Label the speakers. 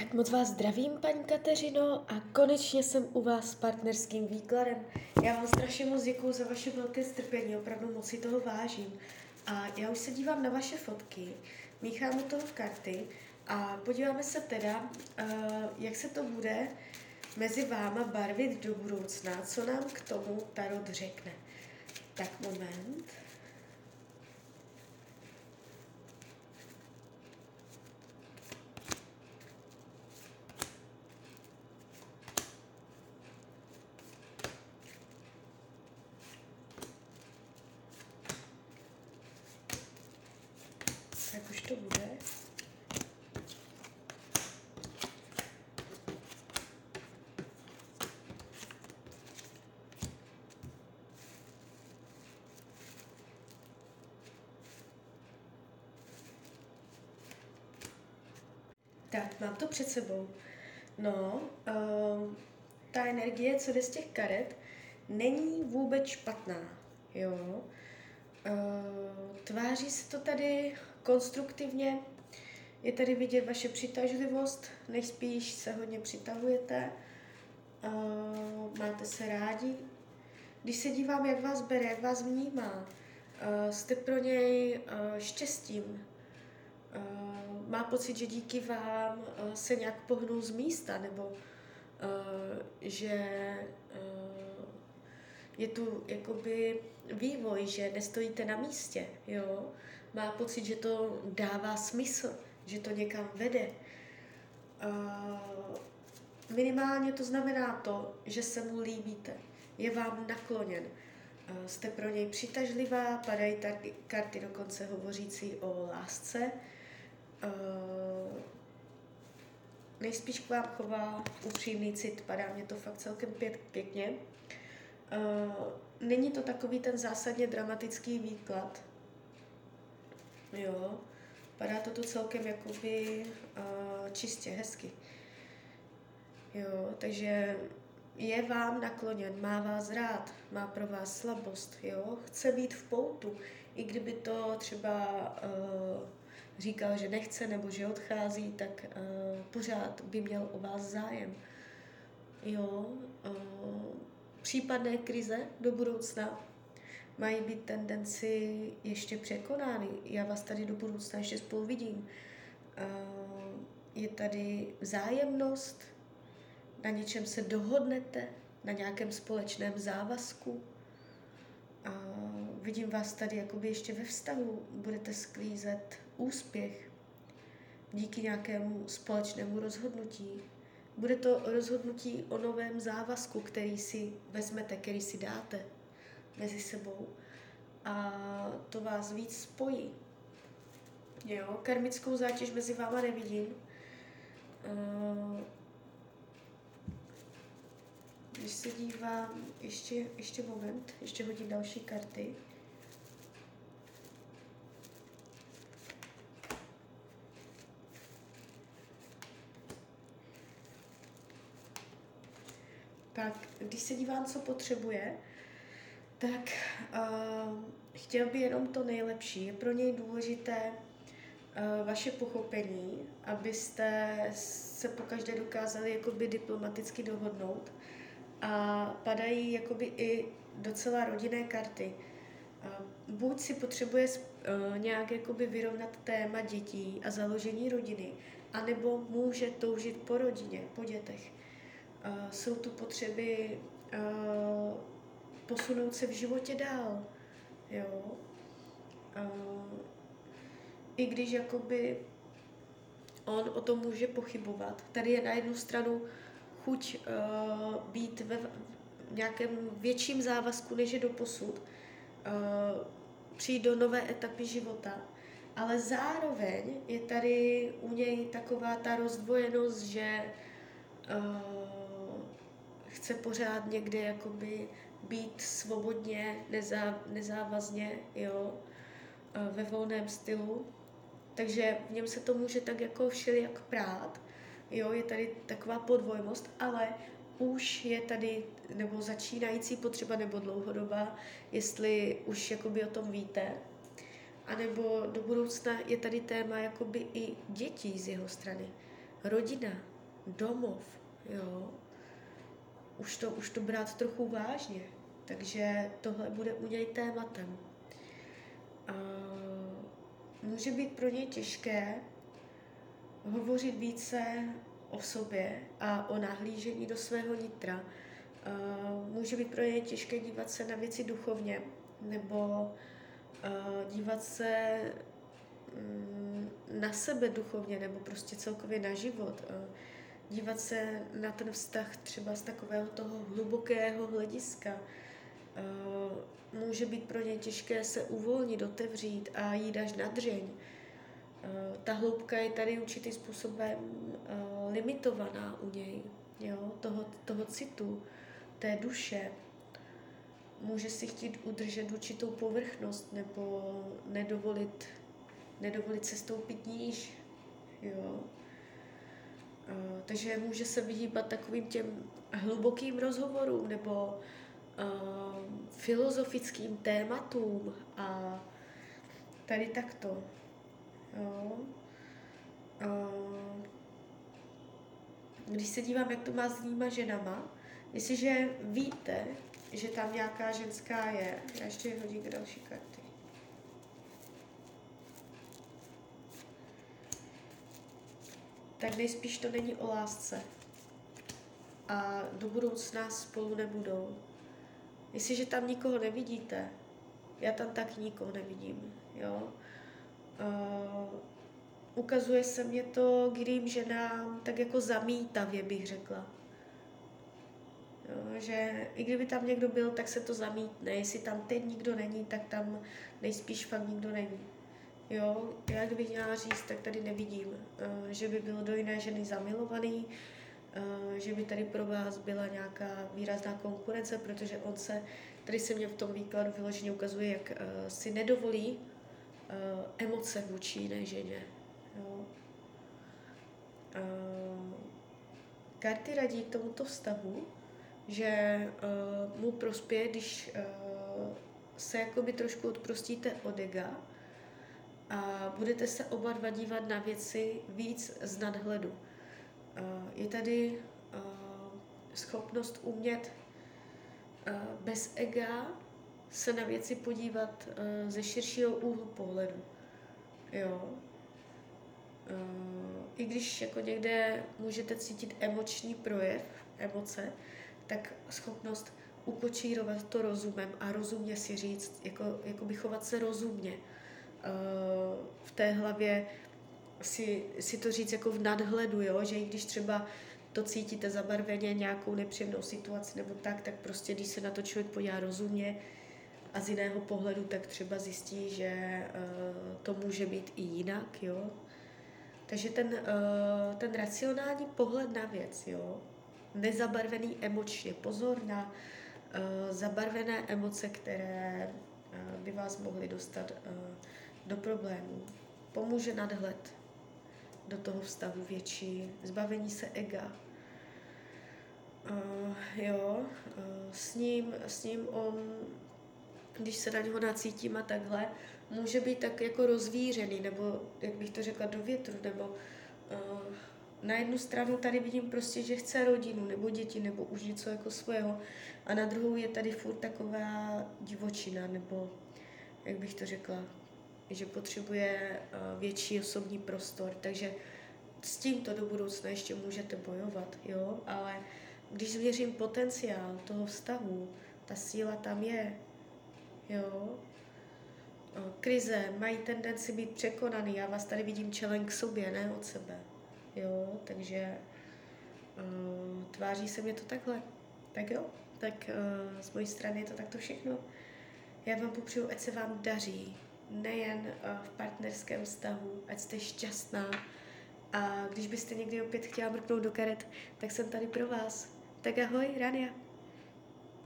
Speaker 1: Tak moc vás zdravím, paní Kateřino, a konečně jsem u vás s partnerským výkladem. Já vám strašně moc děkuji za vaše velké strpení, opravdu moc si toho vážím. A já už se dívám na vaše fotky, míchám u toho karty a podíváme se teda, uh, jak se to bude mezi váma barvit do budoucna, co nám k tomu Tarot řekne. Tak moment. Jak už to bude? Tak, mám to před sebou. No, uh, ta energie, co jde z těch karet, není vůbec špatná, jo. Uh, tváří se to tady konstruktivně, je tady vidět vaše přitažlivost, nejspíš se hodně přitahujete, máte se rádi. Když se dívám, jak vás bere, jak vás vnímá, jste pro něj štěstím, má pocit, že díky vám se nějak pohnul z místa, nebo že je tu jakoby vývoj, že nestojíte na místě, jo. Má pocit, že to dává smysl, že to někam vede. Uh, minimálně to znamená to, že se mu líbíte, je vám nakloněn, uh, jste pro něj přitažlivá, padají tady karty dokonce hovořící o lásce. Uh, nejspíš k vám chová upřímný cit, padá mě to fakt celkem pěk, pěkně. Není to takový ten zásadně dramatický výklad. Jo, padá to tu celkem jakoby čistě, hezky. Jo, takže je vám nakloněn, má vás rád, má pro vás slabost, jo, chce být v poutu, i kdyby to třeba uh, říkal, že nechce nebo že odchází, tak uh, pořád by měl o vás zájem. Jo, uh, případné krize do budoucna mají být tendenci ještě překonány. Já vás tady do budoucna ještě spolu vidím. Je tady zájemnost, na něčem se dohodnete, na nějakém společném závazku. A vidím vás tady jakoby ještě ve vztahu, budete sklízet úspěch díky nějakému společnému rozhodnutí, bude to rozhodnutí o novém závazku, který si vezmete, který si dáte mezi sebou a to vás víc spojí. Jo, karmickou zátěž mezi váma nevidím. Eh, když se dívám, ještě, ještě moment, ještě hodím další karty. tak když se dívám, co potřebuje, tak uh, chtěl by jenom to nejlepší. Je pro něj důležité uh, vaše pochopení, abyste se pokaždé dokázali jakoby diplomaticky dohodnout. A padají jakoby i docela rodinné karty. Uh, buď si potřebuje uh, nějak jakoby vyrovnat téma dětí a založení rodiny, anebo může toužit po rodině, po dětech. Uh, jsou tu potřeby posunout se v životě dál. Jo? Uh, I když jakoby on o tom může pochybovat. Tady je na jednu stranu chuť uh, být ve nějakém větším závazku, než je do posud, uh, přijít do nové etapy života, ale zároveň je tady u něj taková ta rozdvojenost, že uh, chce pořád někde jakoby být svobodně, nezá, nezávazně, jo, eh, ve volném stylu. Takže v něm se to může tak jako všelijak prát, jo, je tady taková podvojnost, ale už je tady, nebo začínající potřeba, nebo dlouhodobá, jestli už jakoby o tom víte, anebo do budoucna je tady téma jakoby i dětí z jeho strany. rodina, domov, jo, už to, už to brát trochu vážně. Takže tohle bude u něj tématem. A může být pro něj těžké hovořit více o sobě a o nahlížení do svého nitra. Může být pro něj těžké dívat se na věci duchovně nebo dívat se mm, na sebe duchovně nebo prostě celkově na život. Dívat se na ten vztah třeba z takového toho hlubokého hlediska. Může být pro něj těžké se uvolnit, otevřít a jít až na dřeň. Ta hloubka je tady určitým způsobem limitovaná u něj, jo? Toho, toho citu, té duše. Může si chtít udržet určitou povrchnost nebo nedovolit, nedovolit se stoupit níž. Jo? Takže může se vyhýbat takovým těm hlubokým rozhovorům nebo uh, filozofickým tématům a tady takto. Jo? Uh, když se dívám, jak to má s jinýma ženama, jestliže víte, že tam nějaká ženská je, já ještě hodím další karty. Tak nejspíš to není o lásce. A do budoucna spolu nebudou. Jestliže tam nikoho nevidíte, já tam tak nikoho nevidím, jo. Uh, ukazuje se mě to jiným ženám tak jako zamítavě, bych řekla. Jo, že i kdyby tam někdo byl, tak se to zamítne. Jestli tam teď nikdo není, tak tam nejspíš fakt nikdo není. Jo, já kdybych měla říct, tak tady nevidím, uh, že by byl do jiné ženy zamilovaný, uh, že by tady pro vás byla nějaká výrazná konkurence, protože on se, tady se mě v tom výkladu vyloženě ukazuje, jak uh, si nedovolí emoce vůči jiné ženě. Jo. Karty radí k tomuto vztahu, že mu prospěje, když se jakoby trošku odprostíte od ega a budete se oba dva dívat na věci víc z nadhledu. Je tady schopnost umět bez ega se na věci podívat ze širšího úhlu pohledu. Jo. I když jako někde můžete cítit emoční projev, emoce, tak schopnost ukočírovat to rozumem a rozumně si říct, jako, jako by chovat se rozumně. Uh, v té hlavě si, si to říct jako v nadhledu, jo? že i když třeba to cítíte zabarveně nějakou nepříjemnou situaci nebo tak, tak prostě když se na to člověk podívá rozumně a z jiného pohledu, tak třeba zjistí, že uh, to může být i jinak, jo. Takže ten, uh, ten racionální pohled na věc, jo, nezabarvený emočně. Pozor na uh, zabarvené emoce, které by vás mohly dostat do problémů. Pomůže nadhled do toho vztahu větší, zbavení se ega. Uh, jo, uh, s ním, s ním on, když se na něho nacítím a takhle, může být tak jako rozvířený, nebo jak bych to řekla, do větru, nebo uh, na jednu stranu tady vidím prostě, že chce rodinu nebo děti nebo už něco jako svého a na druhou je tady furt taková divočina nebo jak bych to řekla, že potřebuje uh, větší osobní prostor, takže s tímto do budoucna ještě můžete bojovat, jo, ale když změřím potenciál toho vztahu, ta síla tam je, jo, krize mají tendenci být překonaný, já vás tady vidím čelen k sobě, ne od sebe. Jo, takže uh, tváří se mi to takhle. Tak jo, tak z mojí strany je to takto všechno. Já vám popřeju, ať se vám daří, nejen uh, v partnerském vztahu, ať jste šťastná. A když byste někdy opět chtěla mrknout do karet, tak jsem tady pro vás. Tak ahoj, Rania.